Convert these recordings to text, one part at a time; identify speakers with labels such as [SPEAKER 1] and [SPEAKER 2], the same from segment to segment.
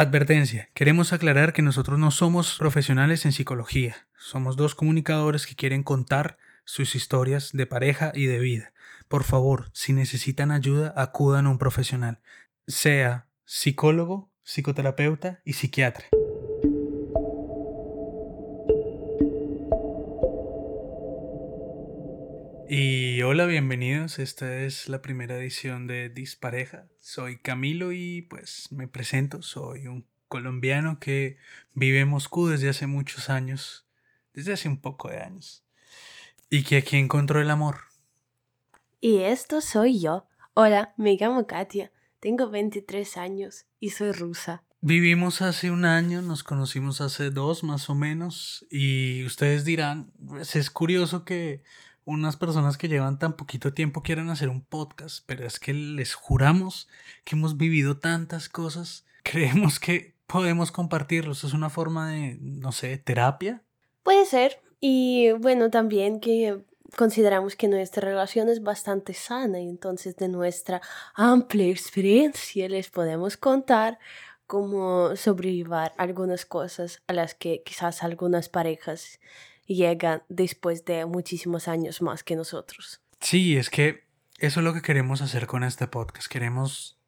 [SPEAKER 1] Advertencia, queremos aclarar que nosotros no somos profesionales en psicología, somos dos comunicadores que quieren contar sus historias de pareja y de vida. Por favor, si necesitan ayuda, acudan a un profesional, sea psicólogo, psicoterapeuta y psiquiatra. Y hola, bienvenidos. Esta es la primera edición de Dispareja. Soy Camilo y pues me presento. Soy un colombiano que vive en Moscú desde hace muchos años, desde hace un poco de años, y que aquí encontró el amor.
[SPEAKER 2] Y esto soy yo. Hola, me llamo Katia, tengo 23 años y soy rusa.
[SPEAKER 1] Vivimos hace un año, nos conocimos hace dos más o menos, y ustedes dirán, pues es curioso que unas personas que llevan tan poquito tiempo quieran hacer un podcast, pero es que les juramos que hemos vivido tantas cosas, creemos que podemos compartirlos, es una forma de, no sé, terapia.
[SPEAKER 2] Puede ser, y bueno, también que consideramos que nuestra relación es bastante sana y entonces de nuestra amplia experiencia les podemos contar cómo sobrevivir algunas cosas a las que quizás algunas parejas llegan después de muchísimos años más que nosotros.
[SPEAKER 1] Sí, es que eso es lo que queremos hacer con este podcast. Queremos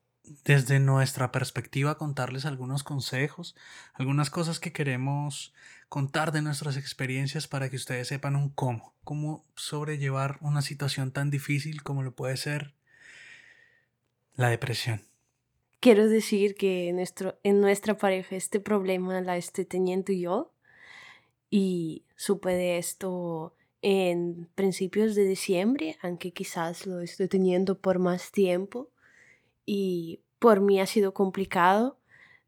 [SPEAKER 1] desde nuestra perspectiva contarles algunos consejos, algunas cosas que queremos contar de nuestras experiencias para que ustedes sepan un cómo, cómo sobrellevar una situación tan difícil como lo puede ser la depresión.
[SPEAKER 2] Quiero decir que en, nuestro, en nuestra pareja este problema la estoy teniendo yo y supe de esto en principios de diciembre, aunque quizás lo estoy teniendo por más tiempo y por mí ha sido complicado.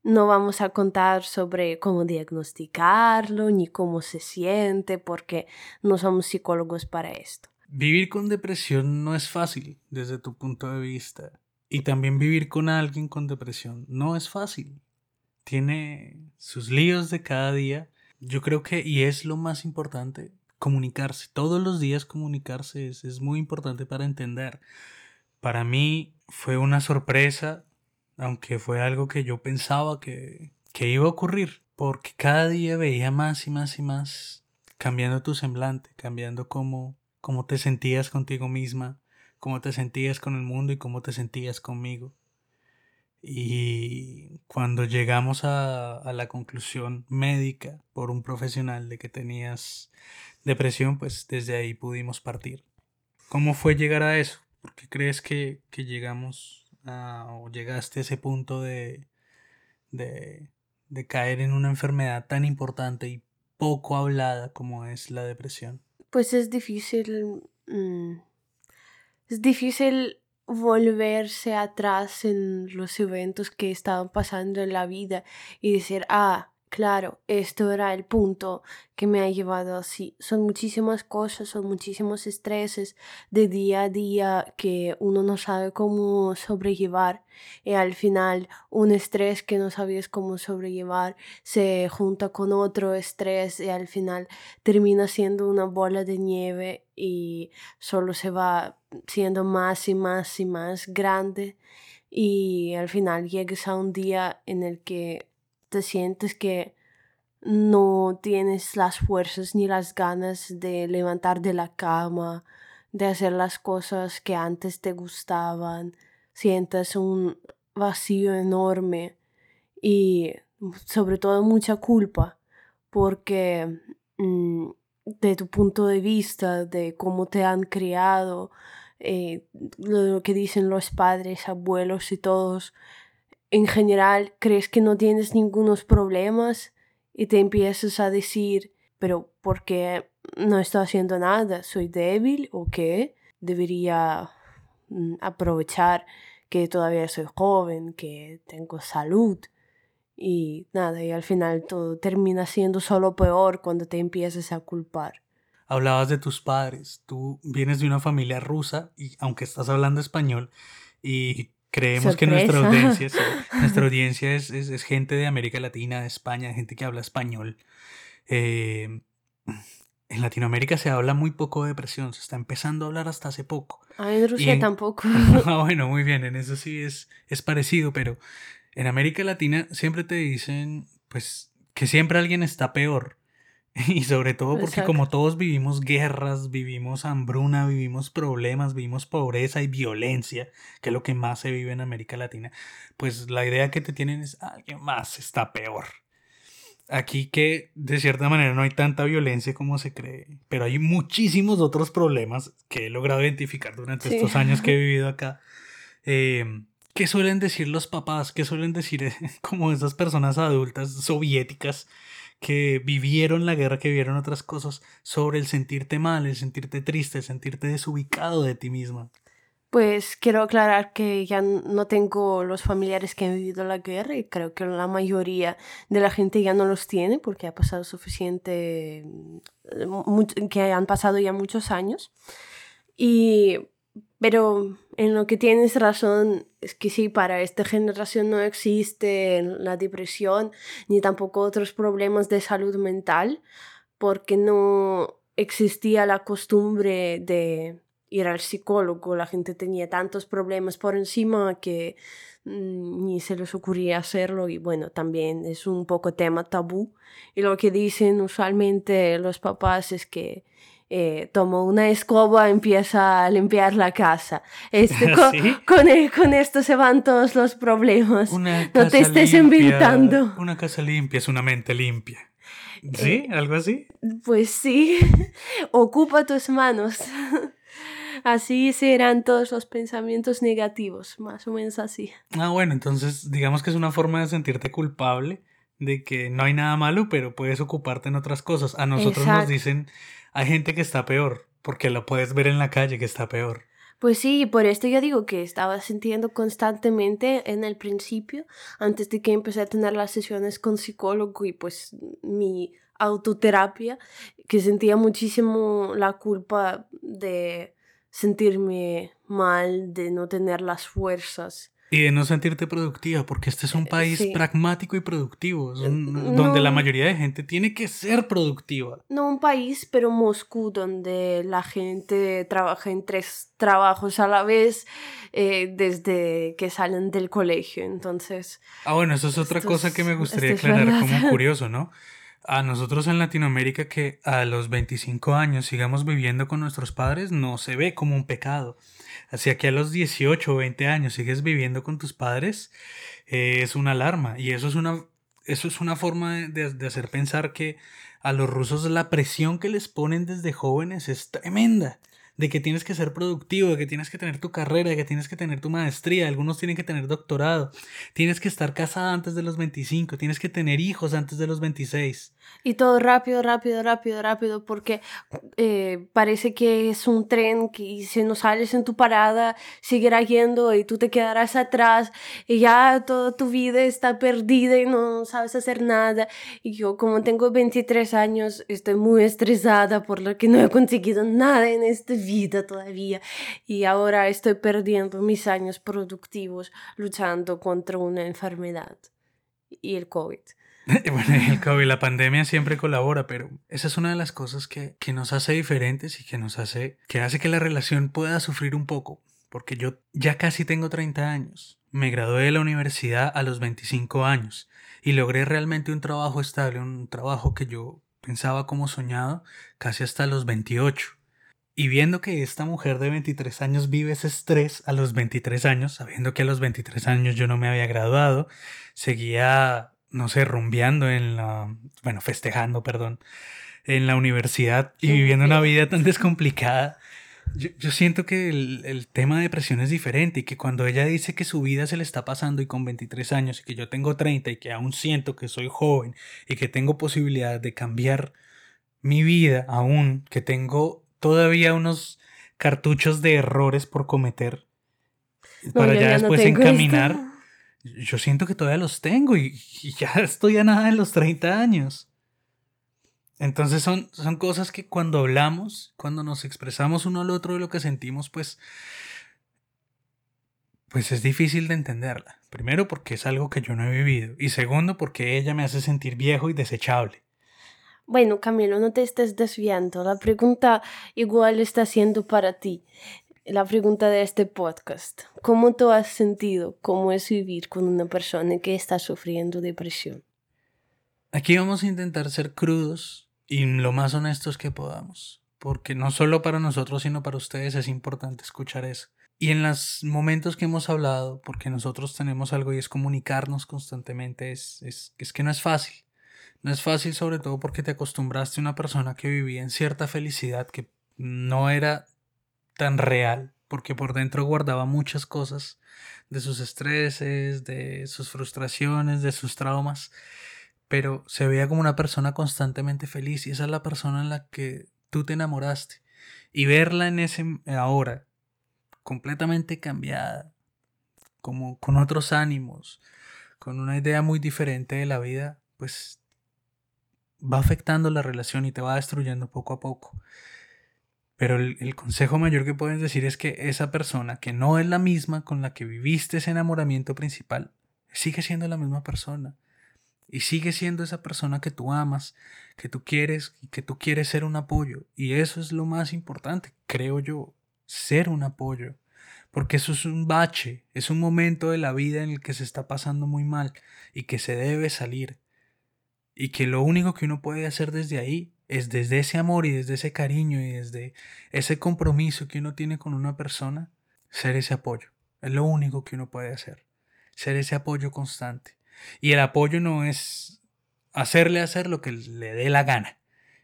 [SPEAKER 2] No vamos a contar sobre cómo diagnosticarlo ni cómo se siente porque no somos psicólogos para esto.
[SPEAKER 1] Vivir con depresión no es fácil desde tu punto de vista y también vivir con alguien con depresión no es fácil. Tiene sus líos de cada día yo creo que, y es lo más importante, comunicarse. Todos los días comunicarse es, es muy importante para entender. Para mí fue una sorpresa, aunque fue algo que yo pensaba que, que iba a ocurrir, porque cada día veía más y más y más cambiando tu semblante, cambiando cómo, cómo te sentías contigo misma, cómo te sentías con el mundo y cómo te sentías conmigo. Y cuando llegamos a, la conclusión médica por un profesional de que tenías depresión, pues desde ahí pudimos partir. ¿Cómo fue llegar a eso? ¿Por qué crees que, llegamos a, o llegaste a ese punto de, de, caer en una enfermedad tan importante y poco hablada como es la depresión?
[SPEAKER 2] Pues es difícil. Mm, es difícil volverse atrás en los eventos que estaban pasando en la vida y decir, ah, Claro, esto era el punto que me ha llevado así. Son muchísimas cosas, son muchísimos estreses de día a día que uno no sabe cómo sobrellevar y al final un estrés que no sabías cómo sobrellevar se junta con otro estrés y al final termina siendo una bola de nieve y solo se va siendo más y más y más grande y al final llegues a un día en el que te sientes que no tienes las fuerzas ni las ganas de levantar de la cama, de hacer las cosas que antes te gustaban, sientes un vacío enorme y sobre todo mucha culpa porque mm, de tu punto de vista, de cómo te han criado, eh, lo que dicen los padres, abuelos y todos, en general crees que no tienes ningunos problemas y te empiezas a decir, pero ¿por qué no estoy haciendo nada? ¿Soy débil o qué? Debería mm, aprovechar que todavía soy joven, que tengo salud. Y nada, y al final todo termina siendo solo peor cuando te empiezas a culpar.
[SPEAKER 1] Hablabas de tus padres, tú vienes de una familia rusa y aunque estás hablando español y Creemos que nuestra audiencia, nuestra audiencia es, es, gente de América Latina, de España, gente que habla español. Eh, en Latinoamérica se habla muy poco de depresión, se está empezando a hablar hasta hace poco.
[SPEAKER 2] Ah, en Rusia tampoco.
[SPEAKER 1] ah, bueno, muy bien, en eso sí es, es parecido, pero En América Latina siempre te dicen, pues, que siempre alguien está peor. Y sobre todo porque
[SPEAKER 2] Exacto.
[SPEAKER 1] como todos vivimos guerras, vivimos hambruna, vivimos problemas, vivimos pobreza y violencia, que es lo que más se vive en América Latina, pues la idea que te tienen es alguien más está peor. Aquí que de cierta manera no hay tanta violencia como se cree, pero hay muchísimos otros problemas que he logrado identificar durante
[SPEAKER 2] Sí.
[SPEAKER 1] estos años que he vivido acá. Eh, ¿Qué suelen decir los papás? ¿Qué suelen decir como esas personas adultas soviéticas que vivieron la guerra, que vivieron otras cosas sobre el sentirte mal, el sentirte triste, el sentirte desubicado de ti misma?
[SPEAKER 2] Pues quiero aclarar que ya no tengo los familiares que han vivido la guerra y creo que la mayoría de la gente ya no los tiene porque ha pasado suficiente, mm, que han pasado ya muchos años. Y, pero en lo que tienes razón es que sí, para esta generación no existe la depresión ni tampoco otros problemas de salud mental porque no existía la costumbre de ir al psicólogo. La gente tenía tantos problemas por encima que mm, ni se les ocurría hacerlo y bueno, también es un poco tema tabú. Y lo que dicen usualmente los papás es que eh, toma una escoba, empieza a limpiar la casa. Este, con,
[SPEAKER 1] ¿Sí?
[SPEAKER 2] con, e- con esto se van todos los problemas.
[SPEAKER 1] Una
[SPEAKER 2] No te estés
[SPEAKER 1] limpia-
[SPEAKER 2] inventando.
[SPEAKER 1] Una casa limpia es una mente limpia. ¿Sí? ¿Algo así?
[SPEAKER 2] Pues sí, ocupa tus manos. Así serán todos los pensamientos negativos, más o menos así.
[SPEAKER 1] Ah, bueno, entonces digamos que es una forma de sentirte culpable de que no hay nada malo, pero puedes ocuparte en otras cosas. A nosotros nos dicen, hay gente que está peor, porque lo puedes ver en la calle que está peor.
[SPEAKER 2] Pues sí, por esto yo digo que estaba sintiendo constantemente en el principio, antes de que empecé a tener las sesiones con psicólogo y pues mi autoterapia, que sentía muchísimo la culpa de sentirme mal, de no tener las fuerzas.
[SPEAKER 1] Y de no sentirte productiva, porque este es un país
[SPEAKER 2] sí.
[SPEAKER 1] pragmático y productivo, un-
[SPEAKER 2] No.
[SPEAKER 1] donde la mayoría de gente tiene que ser productiva.
[SPEAKER 2] No un país, pero Moscú, donde la gente trabaja en tres trabajos a la vez eh, desde que salen del colegio. Entonces,
[SPEAKER 1] Ah, bueno, eso es otra cosa que me gustaría aclarar como curioso, ¿no? A nosotros en Latinoamérica que a los 25 años sigamos viviendo con nuestros padres no se ve como un pecado. Hacia que a los 18 o 20 años sigues viviendo con tus padres eh, es una alarma y eso es una, eso es una forma de- de hacer pensar que a los rusos la presión que les ponen desde jóvenes es tremenda. De que tienes que ser productivo, de que tienes que tener tu carrera, de que tienes que tener tu maestría, algunos tienen que tener doctorado, tienes que estar casada antes de los 25, tienes que tener hijos antes de los 26.
[SPEAKER 2] y todo rápido, rápido, rápido, rápido, porque eh, parece que es un tren que si no sales en tu parada, seguirá yendo y tú te quedarás atrás y ya toda tu vida está perdida y no sabes hacer nada. Y yo como tengo 23 años, estoy muy estresada por lo que no he conseguido nada en esta vida todavía. Y ahora estoy perdiendo mis años productivos luchando contra una enfermedad y el COVID.
[SPEAKER 1] bueno, el COVID, la pandemia siempre colabora, pero esa es una de las cosas que, que nos hace diferentes y que nos hace, que hace que la relación pueda sufrir un poco. Porque yo ya casi tengo 30 años. Me gradué de la universidad a los 25 años y logré realmente un trabajo estable, un trabajo que yo pensaba como soñado casi hasta los 28. Y viendo que esta mujer de 23 años vive ese estrés a los 23 años, sabiendo que a los 23 años yo no me había graduado, seguía, no sé, rumbeando en la, bueno, festejando, perdón, en la universidad y viviendo una vida tan descomplicada. Yo, yo siento que el, el tema de depresión es diferente y que cuando ella dice que su vida se le está pasando y con 23 años y que yo tengo 30 y que aún siento que soy joven y que tengo posibilidad de cambiar mi vida aún, que tengo todavía unos cartuchos de errores por cometer
[SPEAKER 2] No,
[SPEAKER 1] para ya después encaminar.
[SPEAKER 2] esto.
[SPEAKER 1] Yo siento que todavía los tengo y, y ya estoy a nada de los 30 años. Entonces son, son cosas que cuando hablamos, cuando nos expresamos uno al otro de lo que sentimos, pues, pues es difícil de entenderla. Primero porque es algo que yo no he vivido y segundo porque ella me hace sentir viejo y desechable.
[SPEAKER 2] Bueno, Camilo, no te estés desviando. La pregunta igual está siendo para ti. la pregunta de este podcast. ¿Cómo tú has sentido cómo es vivir con una persona que está sufriendo depresión?
[SPEAKER 1] Aquí vamos a intentar ser crudos y lo más honestos que podamos, porque no solo para nosotros, sino para ustedes es importante escuchar eso. Y en los momentos que hemos hablado, porque nosotros tenemos algo y es comunicarnos constantemente, es, es, es que no es fácil. No es fácil sobre todo porque te acostumbraste a una persona que vivía en cierta felicidad que no era tan real, porque por dentro guardaba muchas cosas de sus estreses, de sus frustraciones, de sus traumas, pero se veía como una persona constantemente feliz y esa es la persona en la que tú te enamoraste. Y verla en ese ahora, completamente cambiada, como con otros ánimos, con una idea muy diferente de la vida, pues va afectando la relación y te va destruyendo poco a poco. Pero el, consejo mayor que puedes decir es que esa persona que no es la misma con la que viviste ese enamoramiento principal, sigue siendo la misma persona. Y sigue siendo esa persona que tú amas, que tú quieres y que tú quieres ser un apoyo. Y eso es lo más importante, creo yo, ser un apoyo. Porque eso es un bache, es un momento de la vida en el que se está pasando muy mal y que se debe salir. Y que lo único que uno puede hacer desde ahí es desde ese amor y desde ese cariño y desde ese compromiso que uno tiene con una persona, ser ese apoyo. Es lo único que uno puede hacer. Ser ese apoyo constante. Y el apoyo no es hacerle hacer lo que le dé la gana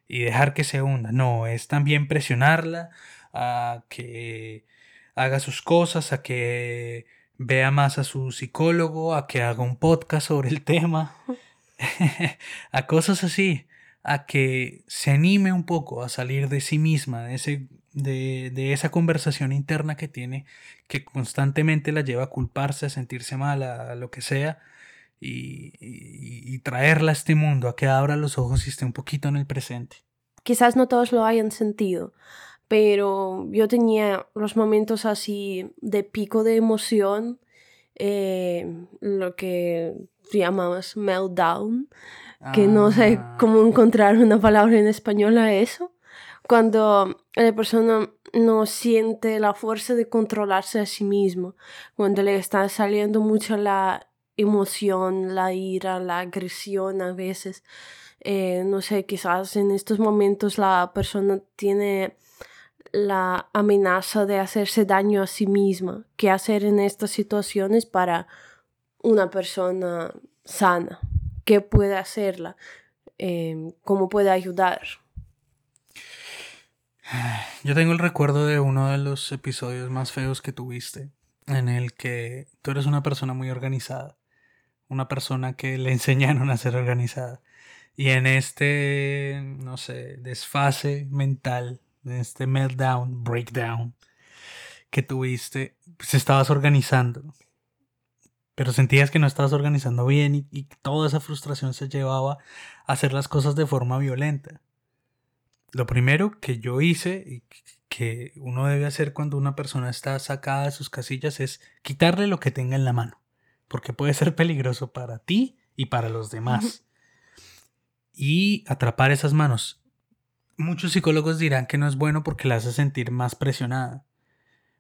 [SPEAKER 1] y dejar que se hunda. No, es también presionarla a que haga sus cosas, a que vea más a su psicólogo, a que haga un podcast sobre el tema, a cosas así, a que se anime un poco a salir de sí misma, de, ese, de, esa conversación interna que tiene, que constantemente la lleva a culparse, a sentirse mal, a, lo que sea, y, y, traerla a este mundo, a que abra los ojos y esté un poquito en el presente.
[SPEAKER 2] Quizás no todos lo hayan sentido, pero yo tenía los momentos así de pico de emoción, eh, lo que llamamos meltdown, que no sé ah. cómo encontrar una palabra en español a eso, cuando la persona no siente la fuerza de controlarse a sí mismo, cuando le está saliendo mucho la emoción, la ira, la agresión a veces. Eh, no sé, quizás en estos momentos la persona tiene la amenaza de hacerse daño a sí misma. ¿Qué hacer en estas situaciones para una persona sana? ¿Qué puede hacerla? Em, ¿Cómo puede ayudar?
[SPEAKER 1] Yo tengo el recuerdo de uno de los episodios más feos que tuviste, en el que tú eres una persona muy organizada, una persona que le enseñaron a ser organizada. Y en este, no sé, desfase mental este meltdown, breakdown que tuviste, pues estabas organizando. Pero sentías que no estabas organizando bien y, y toda esa frustración se llevaba a hacer las cosas de forma violenta. Lo primero que yo hice y que uno debe hacer cuando una persona está sacada de sus casillas es quitarle lo que tenga en la mano, porque puede ser peligroso para ti y para los demás. Y atrapar esas manos. Muchos psicólogos dirán que no es bueno porque la hace sentir más presionada,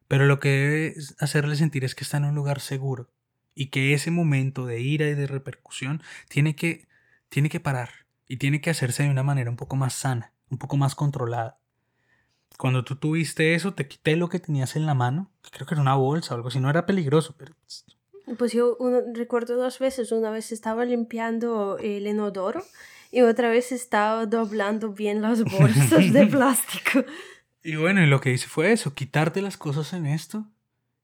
[SPEAKER 1] pero lo que debe hacerle sentir es que está en un lugar seguro y que ese momento de ira y de repercusión tiene que, tiene que parar y tiene que hacerse de una manera un poco más sana, un poco más controlada. Cuando tú tuviste eso, te quité lo que tenías en la mano, creo que era una bolsa o algo así, no era peligroso, pero...
[SPEAKER 2] Pues, yo recuerdo dos veces, una vez estaba limpiando el inodoro y otra vez estaba doblando bien las bolsas de plástico.
[SPEAKER 1] Y bueno, y lo que hice fue eso, quitarte las cosas en esto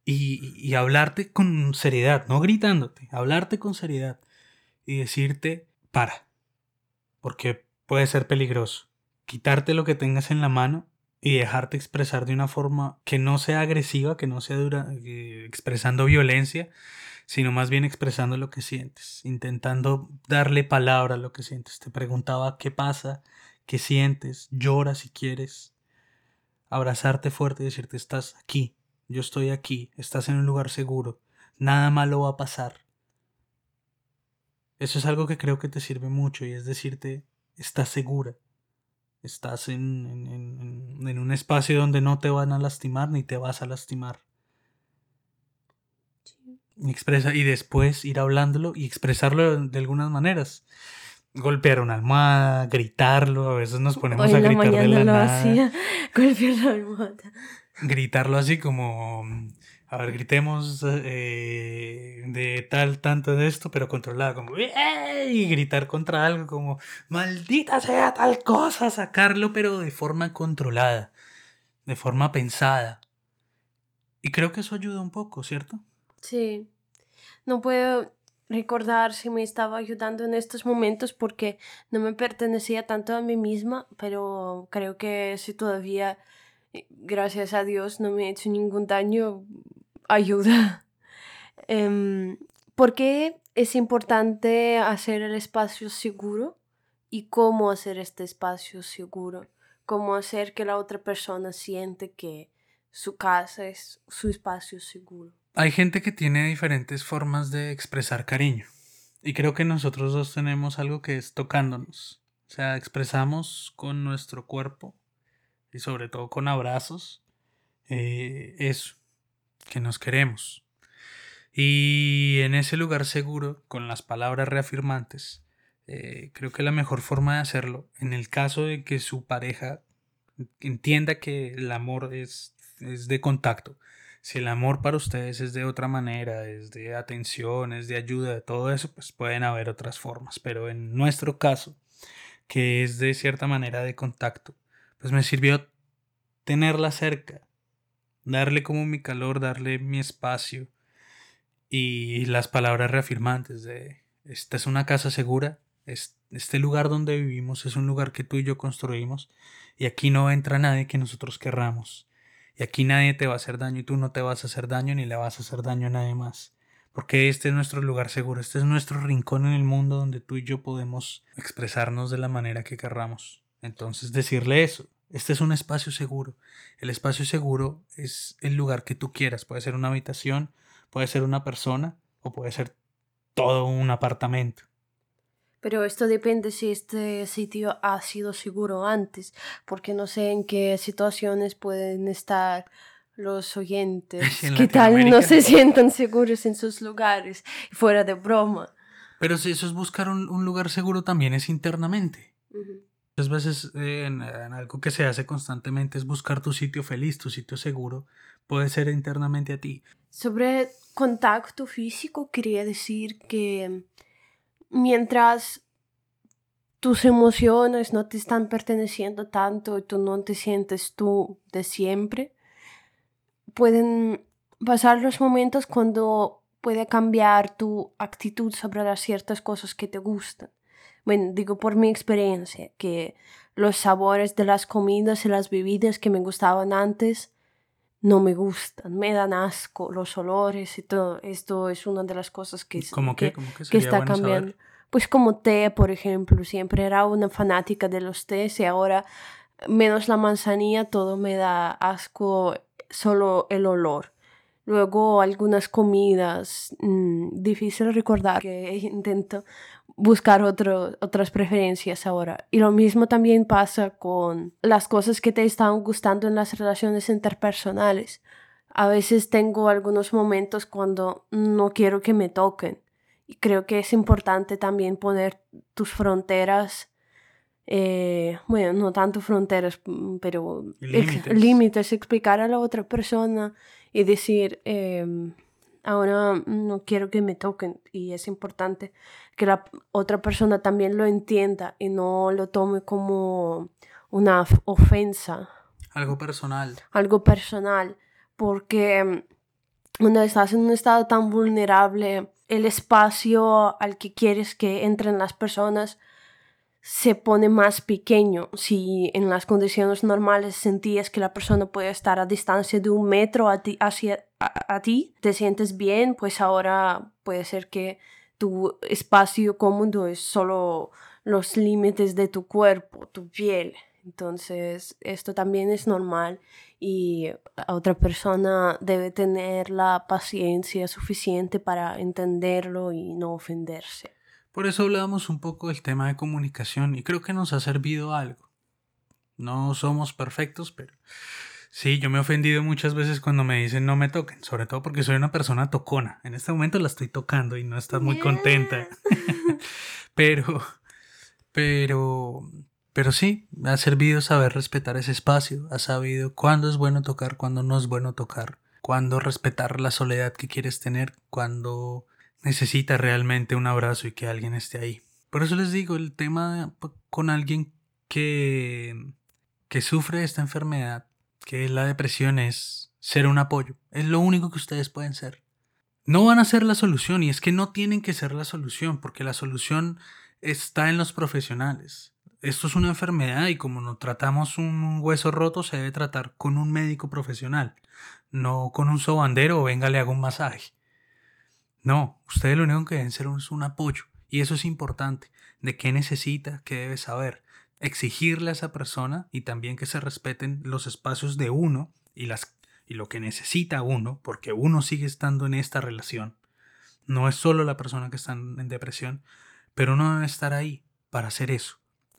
[SPEAKER 1] y, y hablarte con seriedad, no gritándote, hablarte con seriedad y decirte, para, porque puede ser peligroso. Quitarte lo que tengas en la mano y dejarte expresar de una forma que no sea agresiva, que no sea dura, eh, expresando violencia, sino más bien expresando lo que sientes, intentando darle palabra a lo que sientes. Te preguntaba qué pasa, qué sientes, llora si quieres, abrazarte fuerte y decirte estás aquí, yo estoy aquí, estás en un lugar seguro, nada malo va a pasar. Eso es algo que creo que te sirve mucho y es decirte estás segura, Estás en, en, en, un espacio donde no te van a lastimar ni te vas a lastimar. Y, expresa, y después ir hablándolo y expresarlo de algunas maneras. Golpear una almohada, gritarlo, a veces nos ponemos a gritar de la nada. Hacía, golpear la almohada. Gritarlo así como a ver, gritemos eh, de tal, tanto de esto, pero controlado, como, y gritar contra algo como, maldita sea tal cosa, sacarlo, pero de forma controlada, de forma pensada. Y creo que eso ayuda un poco, ¿cierto?
[SPEAKER 2] Sí. No puedo recordar si me estaba ayudando en estos momentos porque no me pertenecía tanto a mí misma, pero creo que si todavía gracias a Dios no me he hecho ningún daño, ayuda. Em, ¿Por qué es importante hacer el espacio seguro? ¿Y cómo hacer este espacio seguro? ¿Cómo hacer que la otra persona siente que su casa es su espacio seguro?
[SPEAKER 1] Hay gente que tiene diferentes formas de expresar cariño. Y creo que nosotros dos tenemos algo que es tocándonos. O sea, expresamos con nuestro cuerpo y sobre todo con abrazos eh, eso que nos queremos. Y en ese lugar seguro, con las palabras reafirmantes, eh, creo que la mejor forma de hacerlo, en el caso de que su pareja entienda que el amor es, es de contacto, si el amor para ustedes es de otra manera, es de atención, es de ayuda, de todo eso, pues pueden haber otras formas. Pero en nuestro caso, que es de cierta manera de contacto, pues me sirvió tenerla cerca, darle como mi calor, darle mi espacio y las palabras reafirmantes de esta es una casa segura, este lugar donde vivimos es un lugar que tú y yo construimos y aquí no entra nadie que nosotros querramos y aquí nadie te va a hacer daño y tú no te vas a hacer daño ni le vas a hacer daño a nadie más. Porque este es nuestro lugar seguro, este es nuestro rincón en el mundo donde tú y yo podemos expresarnos de la manera que querramos. Entonces decirle eso, este es un espacio seguro. El espacio seguro es el lugar que tú quieras. Puede ser una habitación, puede ser una persona o puede ser todo un apartamento.
[SPEAKER 2] Pero esto depende si este sitio ha sido seguro antes, porque no sé en qué situaciones pueden estar los oyentes. ¿Qué tal no se sientan seguros en sus lugares? Fuera de broma.
[SPEAKER 1] Pero si eso es buscar un, lugar seguro también es internamente. Muchas veces eh, en, algo que se hace constantemente es buscar tu sitio feliz, tu sitio seguro, puede ser internamente a ti.
[SPEAKER 2] Sobre contacto físico, quería decir que mientras tus emociones no te están perteneciendo tanto y tú no te sientes tú de siempre, pueden pasar los momentos cuando puede cambiar tu actitud sobre las ciertas cosas que te gustan. Bueno, digo por mi experiencia, que los sabores de las comidas y las bebidas que me gustaban antes no me gustan, me dan asco, los olores y todo. Esto es una de las cosas que, que, que, está cambiando. Pues como té, por ejemplo, siempre era una fanática de los tés y ahora menos la manzanilla todo me da asco solo el olor. Luego algunas comidas, mm, difícil recordar que intento buscar otras preferencias ahora. Y lo mismo también pasa con las cosas que te están gustando en las relaciones interpersonales. A veces tengo algunos momentos cuando no quiero que me toquen. Y creo que es importante también poner tus fronteras, eh, bueno, no tanto fronteras, mm, pero límites. explicar a la otra persona y decir, em, ahora no quiero que me toquen y es importante que la otra persona también lo entienda y no lo tome como una ofensa.
[SPEAKER 1] Algo personal.
[SPEAKER 2] Algo personal, porque cuando estás en un estado tan vulnerable, el espacio al que quieres que entren las personas se pone más pequeño. Si en las condiciones normales sentías que la persona puede estar a distancia de un metro a ti, hacia, a, ti, te sientes bien, pues ahora puede ser que tu espacio cómodo es solo los límites de tu cuerpo, tu piel. Entonces, esto también es normal y otra persona debe tener la paciencia suficiente para entenderlo y no ofenderse.
[SPEAKER 1] Por eso hablábamos un poco del tema de comunicación y creo que nos ha servido algo. No somos perfectos, pero sí, yo me he ofendido muchas veces cuando me dicen no me toquen, sobre todo porque soy una persona tocona. En este momento la estoy tocando y no está muy contenta. pero, pero, pero sí, ha servido saber respetar ese espacio, ha sabido cuándo es bueno tocar, cuándo no es bueno tocar, cuándo respetar la soledad que quieres tener, cuándo necesitas realmente un abrazo y que alguien esté ahí. Por eso les digo, el tema con alguien que, que sufre esta enfermedad, que la depresión, es ser un apoyo. Es lo único que ustedes pueden ser. No van a ser la solución y es que no tienen que ser la solución porque la solución está en los profesionales. Esto es una enfermedad y como no tratamos un hueso roto se debe tratar con un médico profesional, no con un sobandero o venga le hago un masaje. No, ustedes lo único que deben ser es un apoyo y eso es importante. ¿De qué necesita? ¿Qué debe saber? Exigirle a esa persona y también que se respeten los espacios de uno y, las, y lo que necesita uno, porque uno sigue estando en esta relación. No es solo la persona que está en depresión, pero uno debe estar ahí para hacer eso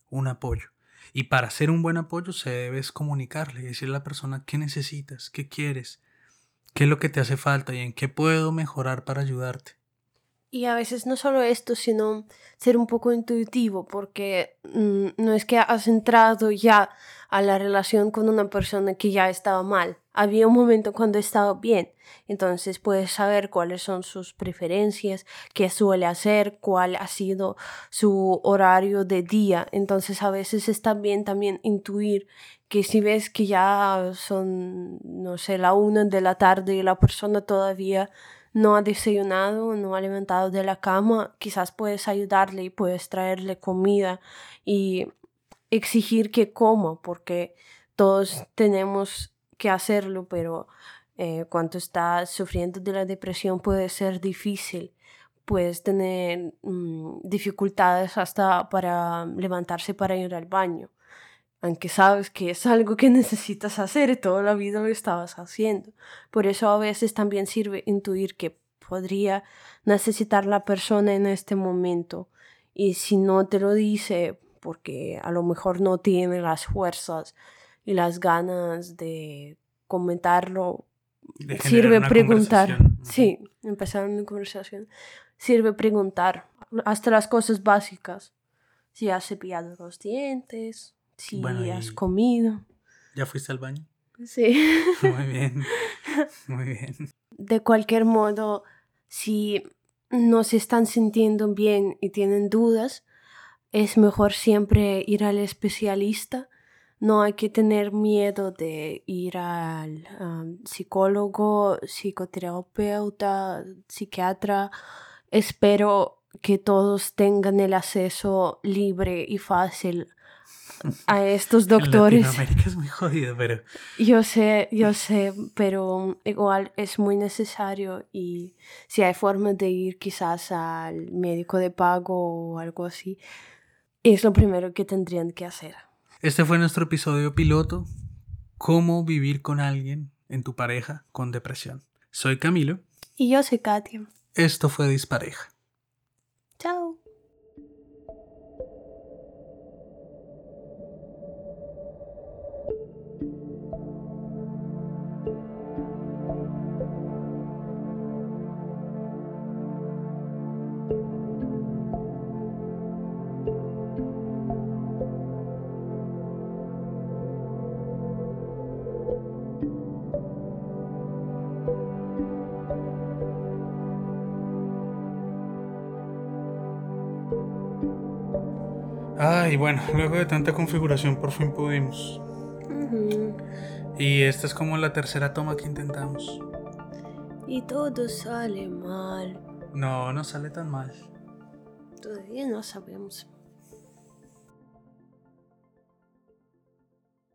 [SPEAKER 1] un apoyo. Y para hacer un buen apoyo se debe comunicarle decirle a la persona qué necesitas, qué quieres, qué es lo que te hace falta y en qué puedo mejorar para ayudarte.
[SPEAKER 2] Y a veces no solo esto, sino ser un poco intuitivo, porque mm, no es que has entrado ya a la relación con una persona que ya estaba mal. Había un momento cuando estaba bien. Entonces puedes saber cuáles son sus preferencias, qué suele hacer, cuál ha sido su horario de día. Entonces a veces está bien también intuir que si ves que ya son, no sé, la una de la tarde y la persona todavía no ha desayunado, no ha levantado de la cama, quizás puedes ayudarle y puedes traerle comida y exigir que coma, porque todos tenemos que hacerlo, pero eh, cuando estás sufriendo de la depresión puede ser difícil. Puedes tener mm, dificultades hasta para levantarse para ir al baño aunque sabes que es algo que necesitas hacer y toda la vida lo estabas haciendo. Por eso a veces también sirve intuir que podría necesitar la persona en este momento y si no te lo dice porque a lo mejor no tiene las fuerzas y las ganas de comentarlo, sirve preguntar. Sí, empezar una conversación. Sirve preguntar hasta las cosas básicas. Si has cepillado los dientes, si has comido.
[SPEAKER 1] ¿Ya fuiste al baño?
[SPEAKER 2] Sí.
[SPEAKER 1] Muy bien. Muy bien.
[SPEAKER 2] De cualquier modo, si no se están sintiendo bien y tienen dudas, es mejor siempre ir al especialista. No hay que tener miedo de ir al um, psicólogo, psicoterapeuta, psiquiatra. Espero que todos tengan el acceso libre y fácil a estos doctores.
[SPEAKER 1] Latinoamérica es muy jodido, pero...
[SPEAKER 2] Yo sé, yo sé, pero igual es muy necesario y si hay forma de ir quizás al médico de pago o algo así, es lo primero que tendrían que hacer.
[SPEAKER 1] Este fue nuestro episodio piloto, cómo vivir con alguien en tu pareja con depresión. Soy Camilo.
[SPEAKER 2] Y yo soy Katia.
[SPEAKER 1] Esto fue Dispareja.
[SPEAKER 2] Chao.
[SPEAKER 1] Ay, bueno, luego de tanta configuración por fin pudimos. Y esta es como la tercera toma que intentamos.
[SPEAKER 2] Y todo sale mal.
[SPEAKER 1] No, no sale tan mal.
[SPEAKER 2] Todavía no sabemos.